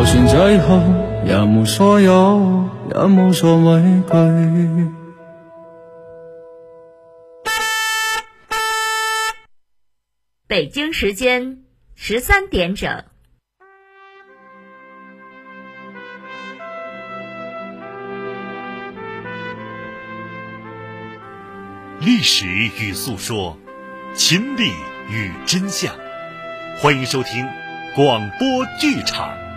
就算最后也无所有，也无所畏惧。北京时间十三点整。历史与诉说，情理与真相。欢迎收听广播剧场。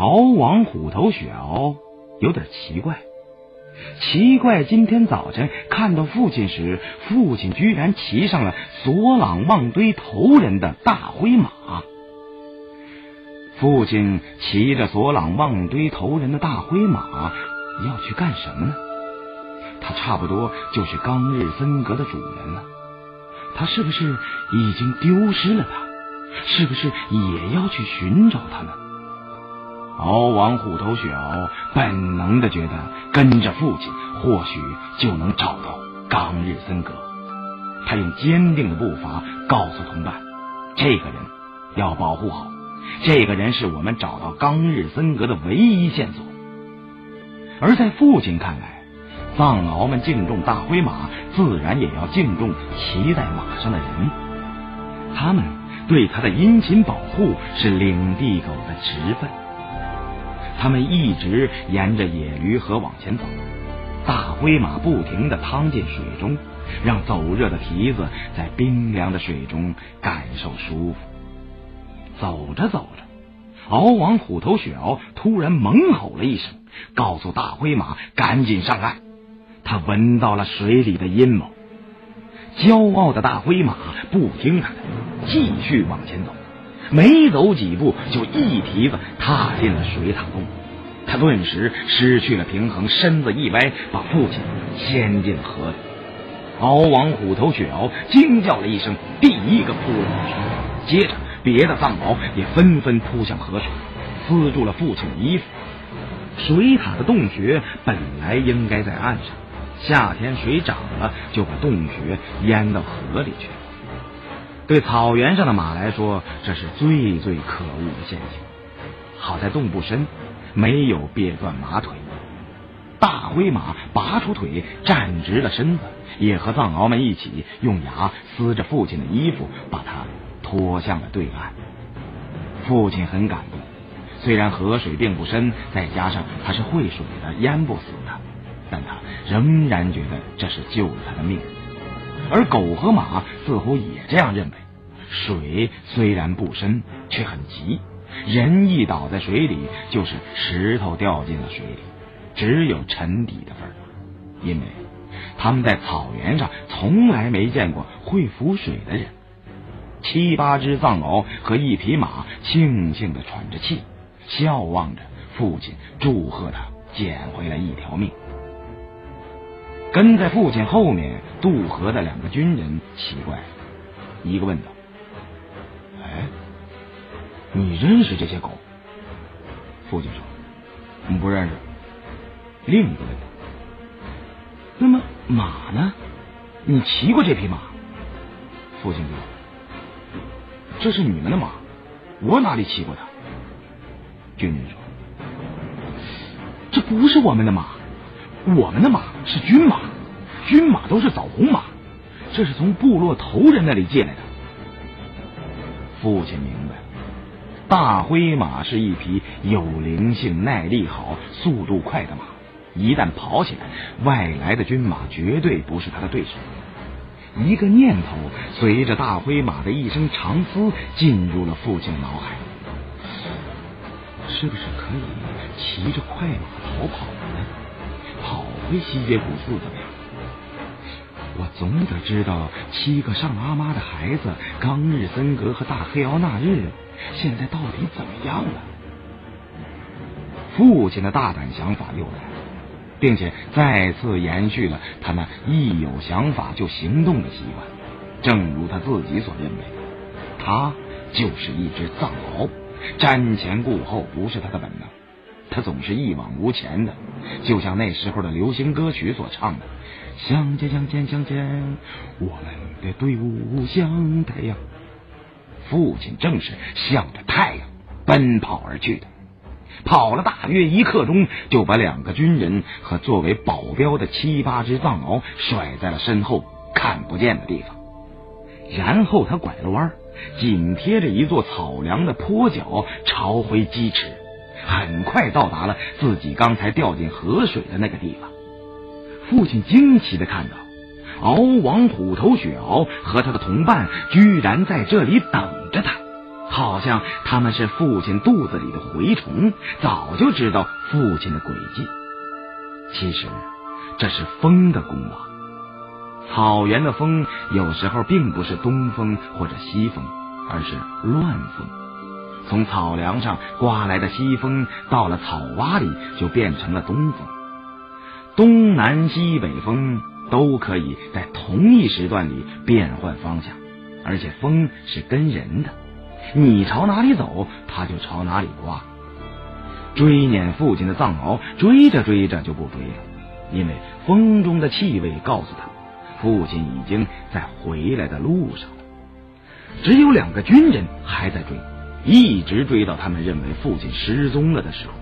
敖王虎头雪獒有点奇怪，奇怪今天早晨看到父亲时，父亲居然骑上了索朗旺堆头人的大灰马。父亲骑着索朗旺堆头人的大灰马要去干什么呢？他差不多就是冈日森格的主人了。他是不是已经丢失了他？是不是也要去寻找他呢？敖王虎头雪獒本能的觉得跟着父亲或许就能找到冈日森格。他用坚定的步伐告诉同伴：“这个人要保护好。”这个人是我们找到冈日森格的唯一线索，而在父亲看来，藏獒们敬重大灰马，自然也要敬重骑在马上的人。他们对他的殷勤保护是领地狗的职分。他们一直沿着野驴河往前走，大灰马不停的趟进水中，让走热的蹄子在冰凉的水中感受舒服。走着走着，敖王虎头雪獒突然猛吼了一声，告诉大灰马赶紧上岸。他闻到了水里的阴谋。骄傲的大灰马不听他的，继续往前走。没走几步，就一蹄子踏进了水塔洞。他顿时失去了平衡，身子一歪，把父亲掀进了河里。敖王虎头雪獒惊叫了一声，第一个扑了过去，接着。别的藏獒也纷纷扑向河水，撕住了父亲的衣服。水塔的洞穴本来应该在岸上，夏天水涨了就把洞穴淹到河里去了。对草原上的马来说，这是最最可恶的现象。好在洞不深，没有别断马腿。大灰马拔出腿，站直了身子，也和藏獒们一起用牙撕着父亲的衣服，把他。拖向了对岸，父亲很感动。虽然河水并不深，再加上他是会水的，淹不死的，但他仍然觉得这是救了他的命。而狗和马似乎也这样认为。水虽然不深，却很急，人一倒在水里，就是石头掉进了水里，只有沉底的份儿。因为他们在草原上从来没见过会浮水的人。七八只藏獒和一匹马庆幸的喘着气，笑望着父亲，祝贺他捡回来一条命。跟在父亲后面渡河的两个军人奇怪，一个问道：“哎，你认识这些狗？”父亲说：“不认识。”另一个问道：“那么马呢？你骑过这匹马？”父亲说。这是你们的马，我哪里骑过它？军人说：“这不是我们的马，我们的马是军马，军马都是枣红马，这是从部落头人那里借来的。”父亲明白，大灰马是一匹有灵性、耐力好、速度快的马，一旦跑起来，外来的军马绝对不是他的对手。一个念头随着大灰马的一声长嘶进入了父亲的脑海：是不是可以骑着快马逃跑呢？跑回西街古寺怎么样？我总得知道七个上阿妈的孩子冈日森格和大黑敖那日现在到底怎么样了？父亲的大胆想法又来了。并且再次延续了他那一有想法就行动的习惯，正如他自己所认为，他就是一只藏獒，瞻前顾后不是他的本能，他总是一往无前的，就像那时候的流行歌曲所唱的：“向前，向前，向前，我们的队伍向太阳。”父亲正是向着太阳奔跑而去的。跑了大约一刻钟，就把两个军人和作为保镖的七八只藏獒甩在了身后看不见的地方。然后他拐了弯，紧贴着一座草梁的坡脚朝回疾驰，很快到达了自己刚才掉进河水的那个地方。父亲惊奇的看到，敖王虎头雪獒和他的同伴居然在这里等着他。好像他们是父亲肚子里的蛔虫，早就知道父亲的诡计。其实这是风的功劳。草原的风有时候并不是东风或者西风，而是乱风。从草梁上刮来的西风，到了草洼里就变成了东风。东南西北风都可以在同一时段里变换方向，而且风是跟人的。你朝哪里走，他就朝哪里刮。追撵父亲的藏獒追着追着就不追了，因为风中的气味告诉他，父亲已经在回来的路上了。只有两个军人还在追，一直追到他们认为父亲失踪了的时候。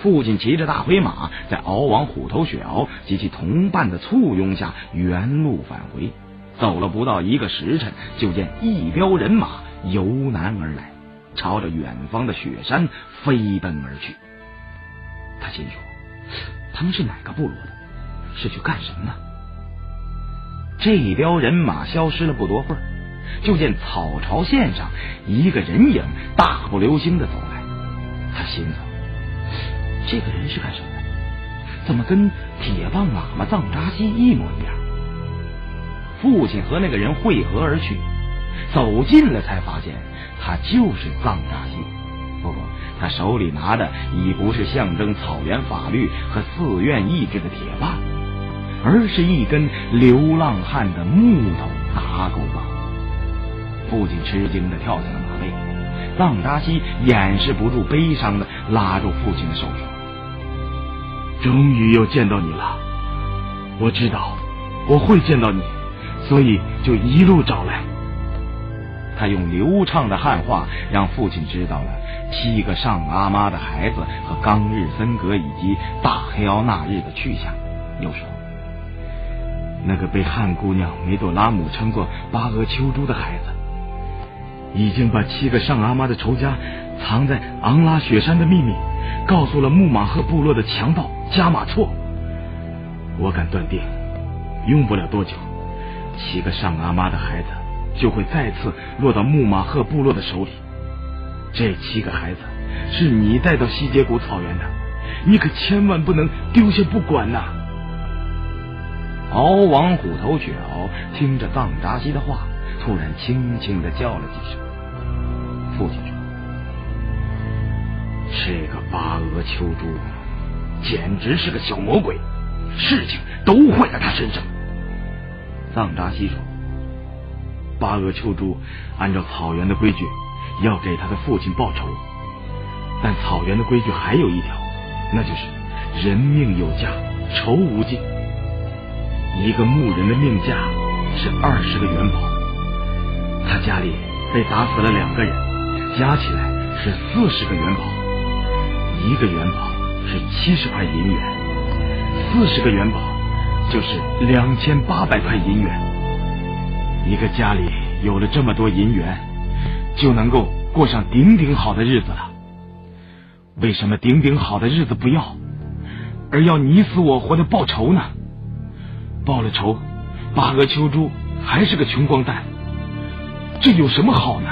父亲骑着大灰马，在敖王虎头雪獒及其同伴的簇拥下原路返回。走了不到一个时辰，就见一彪人马。由南而来，朝着远方的雪山飞奔而去。他心说：“他们是哪个部落的？是去干什么呢？”这彪人马消失了不多会儿，就见草巢线上一个人影大步流星的走来。他心想：“这个人是干什么的？怎么跟铁棒喇嘛藏扎西一模一样？”父亲和那个人汇合而去。走近了，才发现他就是藏扎西。不过，他手里拿的已不是象征草原法律和寺院意志的铁棒，而是一根流浪汉的木头打狗棒。父亲吃惊的跳下了马背，藏扎西掩饰不住悲伤的拉住父亲的手说：“终于又见到你了，我知道我会见到你，所以就一路找来。”他用流畅的汉话让父亲知道了七个上阿妈的孩子和冈日森格以及大黑敖那日的去向，又说：“那个被汉姑娘梅朵拉姆称作巴俄秋珠的孩子，已经把七个上阿妈的仇家藏在昂拉雪山的秘密。告诉了木马赫部落的强盗加马措。我敢断定，用不了多久，七个上阿妈的孩子。”就会再次落到木马赫部落的手里。这七个孩子是你带到西结谷草原的，你可千万不能丢下不管呐！敖王虎头雪獒听着藏扎西的话，突然轻轻的叫了几声。父亲：“这个巴额秋珠简直是个小魔鬼，事情都坏在他身上。”藏扎西说。巴额秋珠按照草原的规矩要给他的父亲报仇，但草原的规矩还有一条，那就是人命有价，仇无尽。一个牧人的命价是二十个元宝，他家里被打死了两个人，加起来是四十个元宝。一个元宝是七十块银元，四十个元宝就是两千八百块银元。一个家里有了这么多银元，就能够过上顶顶好的日子了。为什么顶顶好的日子不要，而要你死我活的报仇呢？报了仇，八额秋珠还是个穷光蛋，这有什么好呢？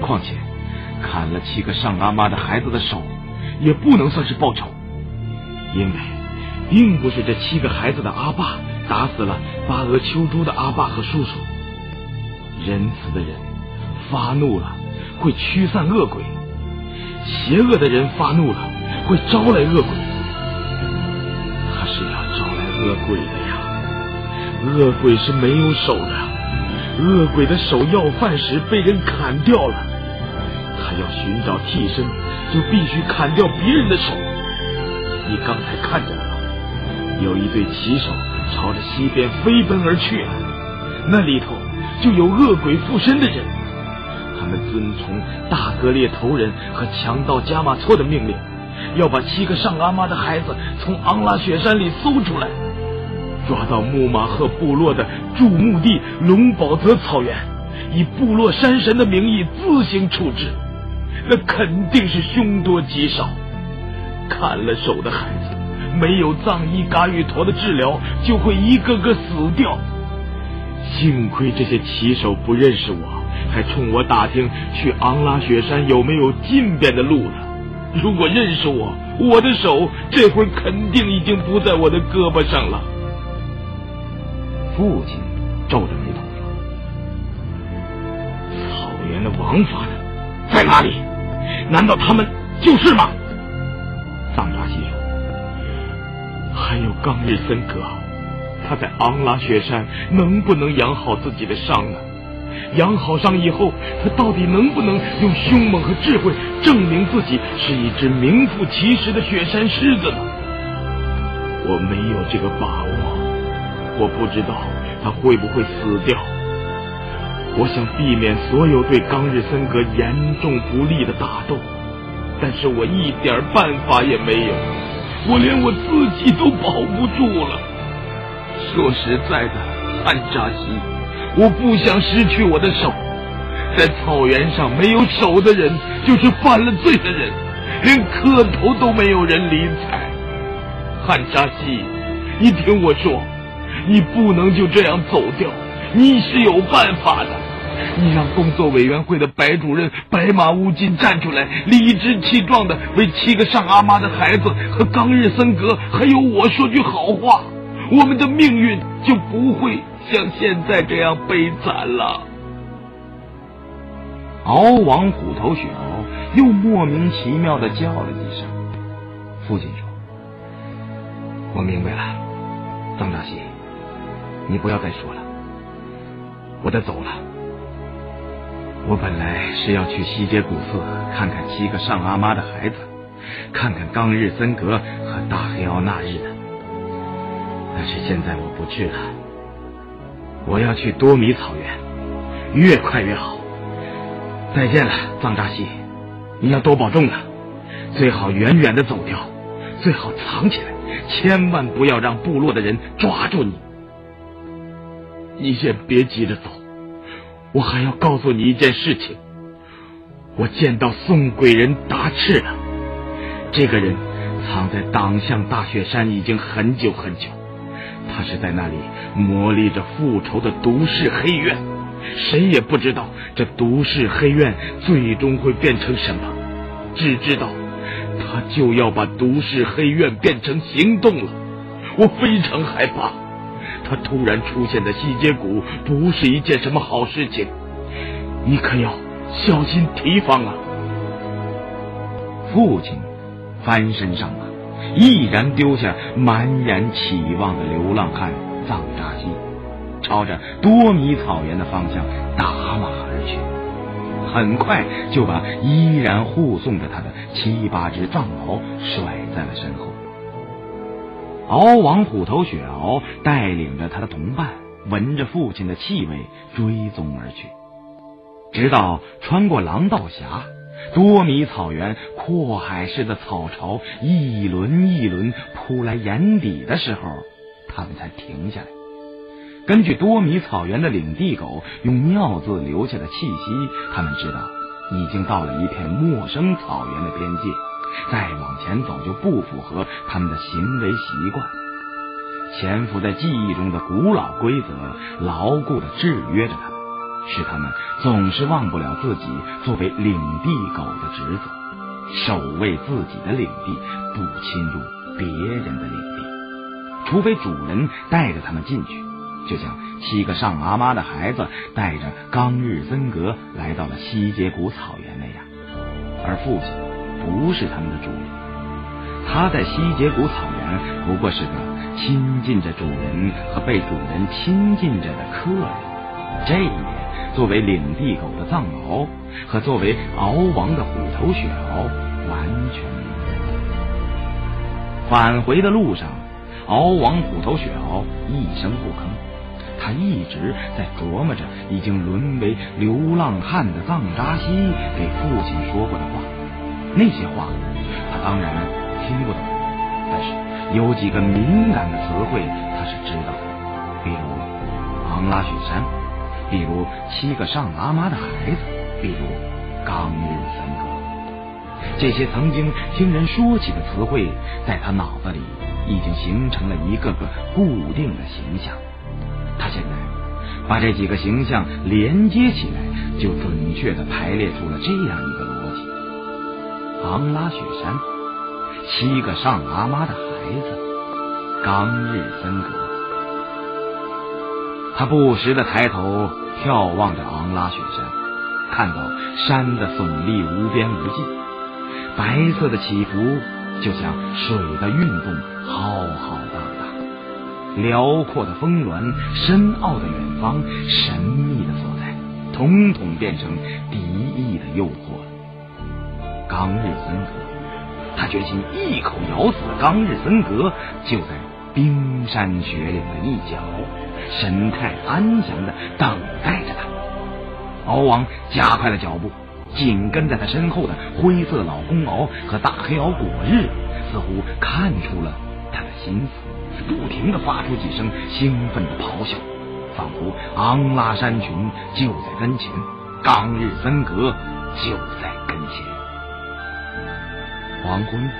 况且砍了七个上阿妈的孩子的手，也不能算是报仇，因为并不是这七个孩子的阿爸。打死了巴额秋珠的阿爸和叔叔。仁慈的人发怒了会驱散恶鬼，邪恶的人发怒了会招来恶鬼。他是要招来恶鬼的呀！恶鬼是没有手的，恶鬼的手要饭时被人砍掉了。他要寻找替身，就必须砍掉别人的手。你刚才看见了吗？有一队骑手朝着西边飞奔而去了，那里头就有恶鬼附身的人。他们遵从大格列头人和强盗加马错的命令，要把七个上阿妈的孩子从昂拉雪山里搜出来，抓到木马赫部落的驻墓地龙宝泽草原，以部落山神的名义自行处置。那肯定是凶多吉少。砍了手的孩子，没有藏医嘎玉陀的治疗，就会一个个死掉。幸亏这些骑手不认识我，还冲我打听去昂拉雪山有没有近边的路呢。如果认识我，我的手这会儿肯定已经不在我的胳膊上了。父亲皱着眉头说：“草原的王法呢？在哪里？难道他们就是吗？”藏扎西说：“还有冈日森格，他在昂拉雪山能不能养好自己的伤呢？养好伤以后，他到底能不能用凶猛和智慧证明自己是一只名副其实的雪山狮子呢？我没有这个把握，我不知道他会不会死掉。我想避免所有对冈日森格严重不利的打斗。”但是我一点办法也没有，我连我自己都保不住了。说实在的，安扎西，我不想失去我的手。在草原上，没有手的人就是犯了罪的人，连磕头都没有人理睬。汉扎西，你听我说，你不能就这样走掉，你是有办法的。你让工作委员会的白主任白马乌金站出来，理直气壮的为七个上阿妈的孩子和冈日森格还有我说句好话，我们的命运就不会像现在这样悲惨了。敖王虎头雪獒又莫名其妙的叫了几声。父亲说：“我明白了，张大喜，你不要再说了，我得走了。”我本来是要去西街古寺看看七个上阿妈的孩子，看看冈日森格和大黑奥那日的，但是现在我不去了。我要去多米草原，越快越好。再见了，藏扎西，你要多保重啊！最好远远的走掉，最好藏起来，千万不要让部落的人抓住你。你先别急着走。我还要告诉你一件事情，我见到宋贵人达赤了。这个人藏在党项大雪山已经很久很久，他是在那里磨砺着复仇的毒誓黑怨。谁也不知道这毒誓黑怨最终会变成什么，只知道他就要把毒誓黑怨变成行动了。我非常害怕。他突然出现在西街谷，不是一件什么好事情，你可要小心提防啊！父亲翻身上马，毅然丢下满眼期望的流浪汉藏扎西，朝着多米草原的方向打马而去，很快就把依然护送着他的七八只藏獒甩在了身后。敖王虎头雪獒带领着他的同伴，闻着父亲的气味追踪而去，直到穿过狼道峡，多米草原阔海似的草潮一轮一轮扑来眼底的时候，他们才停下来。根据多米草原的领地狗用尿字留下的气息，他们知道已经到了一片陌生草原的边界。再往前走就不符合他们的行为习惯，潜伏在记忆中的古老规则牢固的制约着他们，使他们总是忘不了自己作为领地狗的职责，守卫自己的领地，不侵入别人的领地，除非主人带着他们进去，就像七个上妈妈的孩子带着冈日森格来到了西结谷草原那样，而父亲。不是他们的主人，他在西结谷草原不过是个亲近着主人和被主人亲近着的客人。这一点，作为领地狗的藏獒和作为敖王的虎头雪獒完全明白。返回的路上，敖王虎头雪獒一声不吭，他一直在琢磨着已经沦为流浪汉的藏扎西给父亲说过的话。那些话，他当然听不懂，但是有几个敏感的词汇他是知道的，比如昂拉雪山，比如七个上喇嘛的孩子，比如冈日森格。这些曾经听人说起的词汇，在他脑子里已经形成了一个个固定的形象。他现在把这几个形象连接起来，就准确的排列出了这样一个：昂拉雪山，七个上阿妈的孩子，冈日森格。他不时的抬头眺望着昂拉雪山，看到山的耸立无边无际。白色的起伏，就像水的运动，浩浩荡荡；辽阔的峰峦，深奥的远方，神秘的所在，统统变成敌意的诱惑。冈日森格，他决心一口咬死冈日森格，就在冰山雪岭的一角，神态安详的等待着他。敖王加快了脚步。紧跟在他身后的灰色老公獒和大黑獒果日，似乎看出了他的心思，不停的发出几声兴奋的咆哮，仿佛昂拉山群就在跟前，冈日森格就在跟前。黄昏，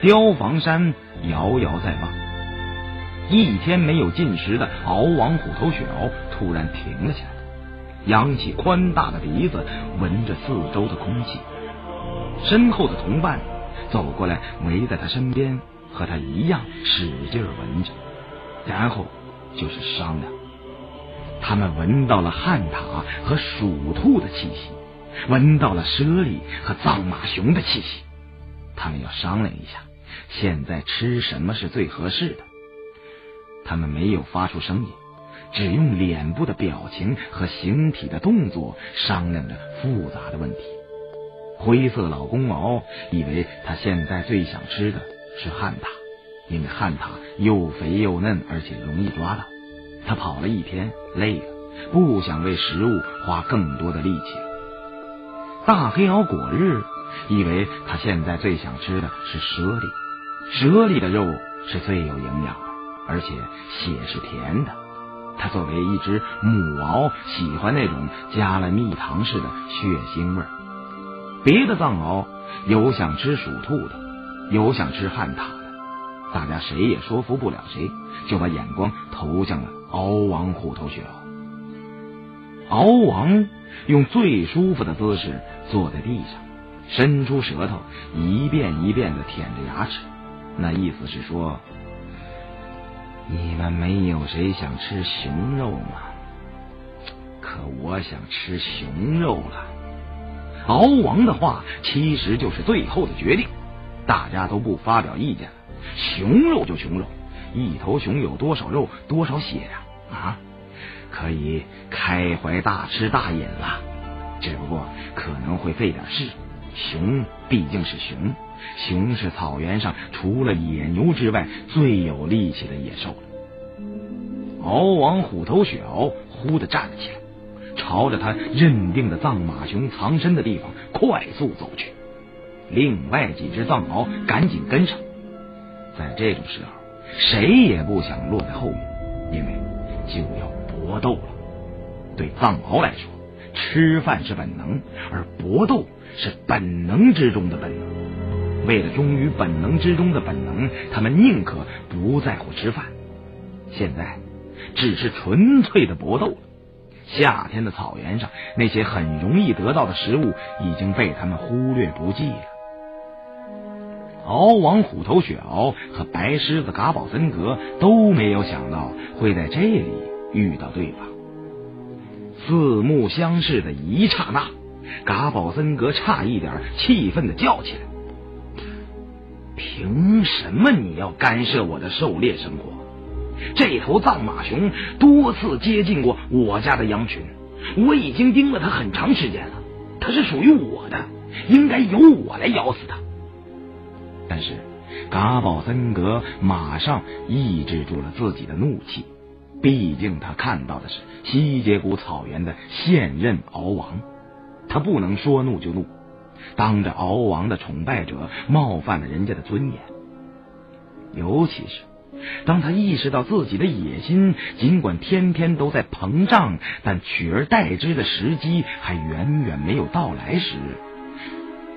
雕房山遥遥在望，一天没有进食的敖王虎头雪獒突然停了下来。扬起宽大的鼻子，闻着四周的空气。身后的同伴走过来，围在他身边，和他一样使劲闻着，然后就是商量。他们闻到了旱獭和鼠兔的气息，闻到了猞猁和藏马熊的气息。他们要商量一下，现在吃什么是最合适的。他们没有发出声音。只用脸部的表情和形体的动作商量着复杂的问题。灰色老公獒以为他现在最想吃的是旱獭，因为旱獭又肥又嫩，而且容易抓到。他跑了一天，累了，不想为食物花更多的力气。大黑獒果日以为他现在最想吃的是猞猁，猞猁的肉是最有营养的，而且血是甜的。他作为一只母獒，喜欢那种加了蜜糖似的血腥味儿。别的藏獒有想吃鼠兔的，有想吃旱獭的，大家谁也说服不了谁，就把眼光投向了敖王虎头雪獒。敖王用最舒服的姿势坐在地上，伸出舌头，一遍一遍的舔着牙齿，那意思是说。你们没有谁想吃熊肉吗？可我想吃熊肉了。敖王的话其实就是最后的决定，大家都不发表意见了。熊肉就熊肉，一头熊有多少肉，多少血呀？啊，可以开怀大吃大饮了。只不过可能会费点事。熊毕竟是熊。熊是草原上除了野牛之外最有力气的野兽了。敖王虎头雪獒忽的站了起来，朝着他认定的藏马熊藏身的地方快速走去。另外几只藏獒赶紧跟上。在这种时候，谁也不想落在后面，因为就要搏斗了。对藏獒来说，吃饭是本能，而搏斗是本能之中的本能。为了忠于本能之中的本能，他们宁可不在乎吃饭。现在只是纯粹的搏斗了。夏天的草原上，那些很容易得到的食物已经被他们忽略不计了。敖王虎头雪獒和白狮子嘎宝森格都没有想到会在这里遇到对方。四目相视的一刹那，嘎宝森格差一点气愤的叫起来。凭什么你要干涉我的狩猎生活？这头藏马熊多次接近过我家的羊群，我已经盯了它很长时间了。它是属于我的，应该由我来咬死它。但是嘎宝森格马上抑制住了自己的怒气，毕竟他看到的是西结古草原的现任敖王，他不能说怒就怒，当着敖王的崇拜者冒犯了人家的尊严，尤其是。当他意识到自己的野心尽管天天都在膨胀，但取而代之的时机还远远没有到来时，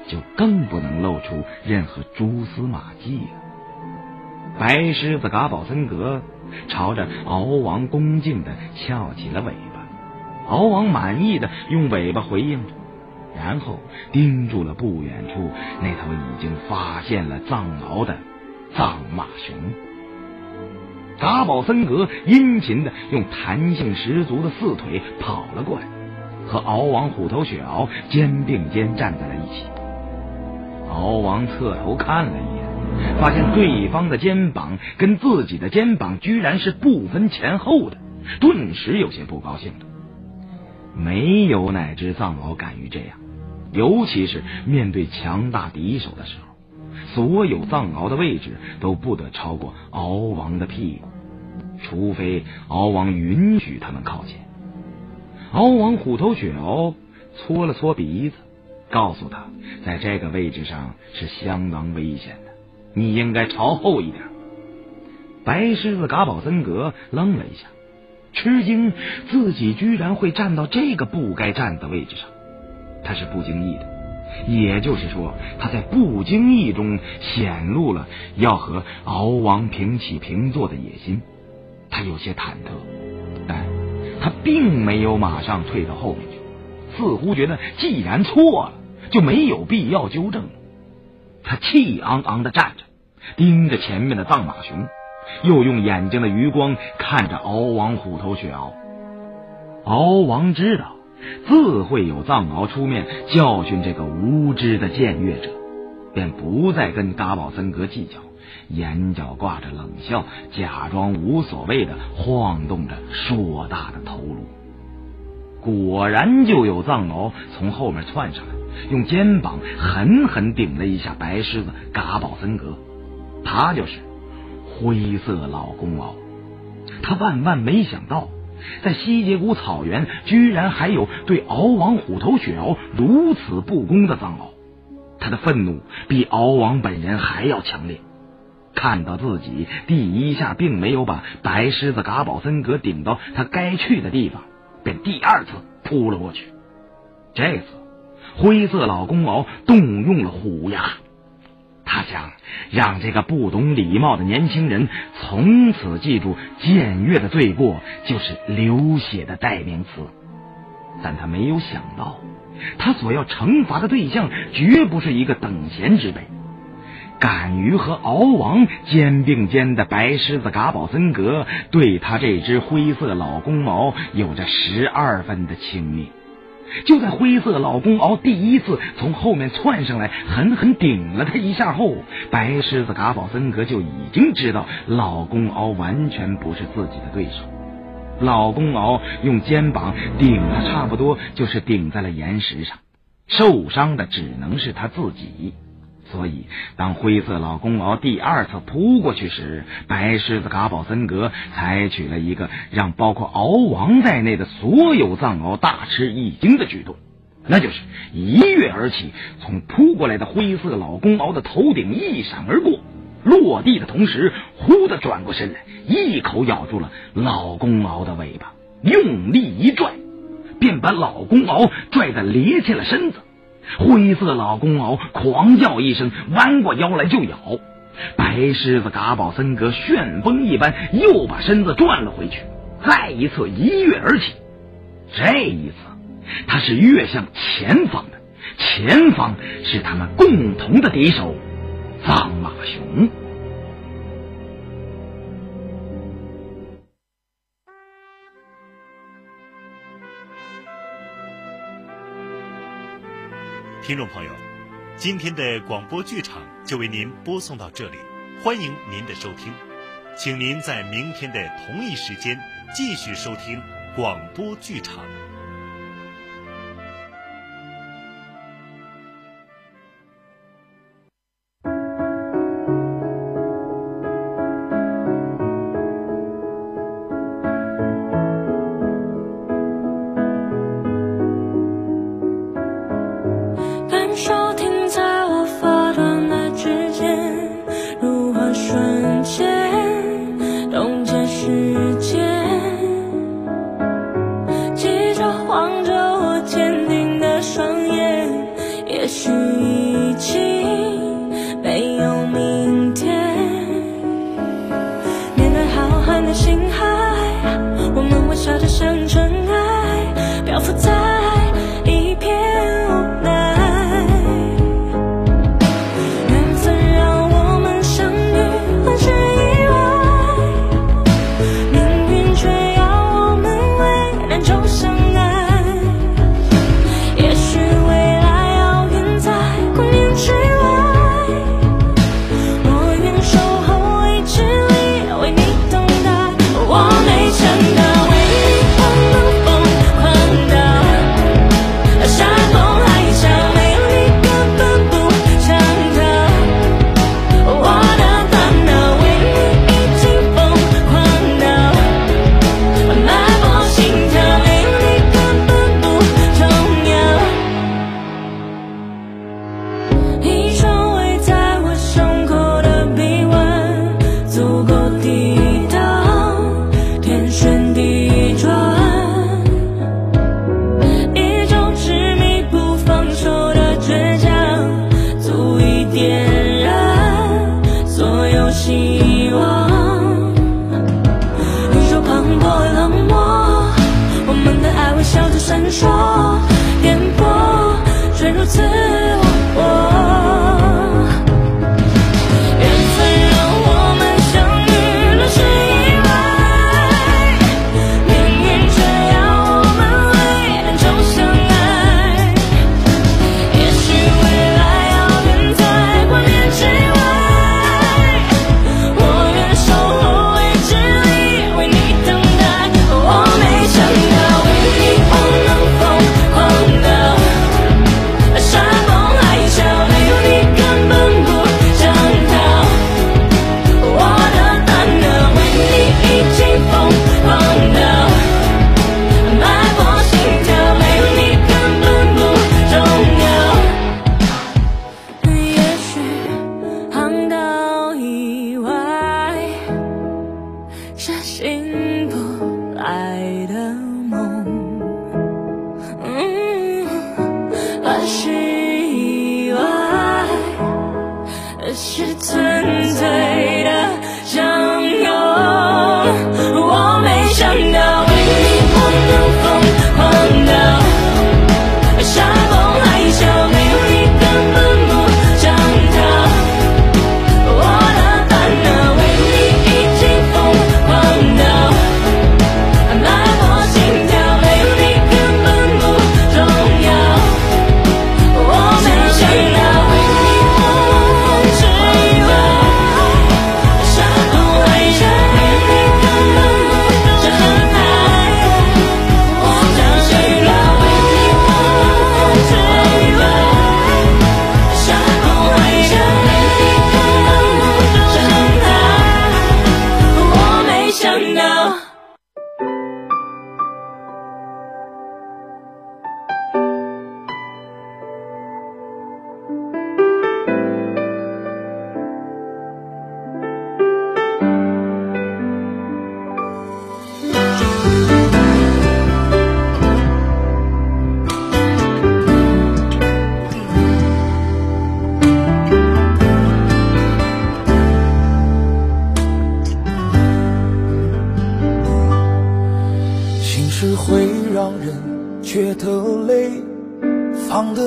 就更不能露出任何蛛丝马迹了。白狮子嘎宝森格朝着敖王恭敬的翘起了尾巴，敖王满意的用尾巴回应着，然后盯住了不远处那头已经发现了藏獒的藏马熊。嘎宝森格殷勤的用弹性十足的四腿跑了过来，和敖王虎头雪獒肩并肩站在了一起。敖王侧头看了一眼，发现对方的肩膀跟自己的肩膀居然是不分前后的，顿时有些不高兴了。没有哪只藏獒敢于这样，尤其是面对强大敌手的时候。所有藏獒的位置都不得超过敖王的屁股，除非敖王允许他们靠前。敖王虎头雪獒搓了搓鼻子，告诉他，在这个位置上是相当危险的，你应该朝后一点。白狮子嘎宝森格愣了一下，吃惊自己居然会站到这个不该站的位置上，他是不经意的。也就是说，他在不经意中显露了要和敖王平起平坐的野心。他有些忐忑，但他并没有马上退到后面去，似乎觉得既然错了，就没有必要纠正。他气昂昂的站着，盯着前面的藏马熊，又用眼睛的余光看着敖王虎头雪獒。敖王知道。自会有藏獒出面教训这个无知的僭越者，便不再跟嘎宝森格计较，眼角挂着冷笑，假装无所谓的晃动着硕大的头颅。果然，就有藏獒从后面窜上来，用肩膀狠狠顶了一下白狮子嘎宝森格。他就是灰色老公獒。他万万没想到。在西结古草原，居然还有对敖王虎头雪獒如此不公的藏獒，他的愤怒比敖王本人还要强烈。看到自己第一下并没有把白狮子嘎宝森格顶到他该去的地方，便第二次扑了过去。这次，灰色老公獒动用了虎牙。他想让这个不懂礼貌的年轻人从此记住僭越的罪过就是流血的代名词，但他没有想到，他所要惩罚的对象绝不是一个等闲之辈。敢于和敖王肩并肩的白狮子嘎宝森格，对他这只灰色老公毛有着十二分的轻蔑。就在灰色老公獒第一次从后面窜上来，狠狠顶了他一下后，白狮子嘎宝森格就已经知道老公獒完全不是自己的对手。老公獒用肩膀顶了，差不多就是顶在了岩石上，受伤的只能是他自己。所以，当灰色老公獒第二次扑过去时，白狮子嘎宝森格采取了一个让包括敖王在内的所有藏獒大吃一惊的举动，那就是一跃而起，从扑过来的灰色老公獒的头顶一闪而过，落地的同时，忽的转过身来，一口咬住了老公獒的尾巴，用力一拽，便把老公獒拽得咧起了身子。灰色老公獒狂叫一声，弯过腰来就咬。白狮子嘎宝森格旋风一般，又把身子转了回去，再一次一跃而起。这一次，他是跃向前方的，前方是他们共同的敌手——藏马熊。听众朋友，今天的广播剧场就为您播送到这里，欢迎您的收听，请您在明天的同一时间继续收听广播剧场。狂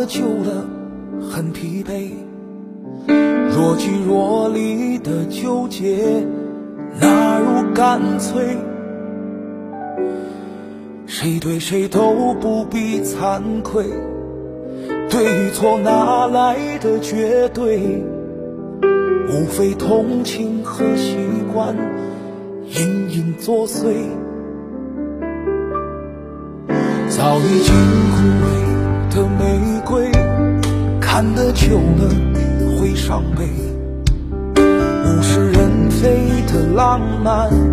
得久了很疲惫，若即若离的纠结，哪如干脆？谁对谁都不必惭愧，对与错哪来的绝对？无非同情和习惯隐隐作祟。早已经枯萎的玫瑰，看得久了会伤悲。物是人非的浪漫。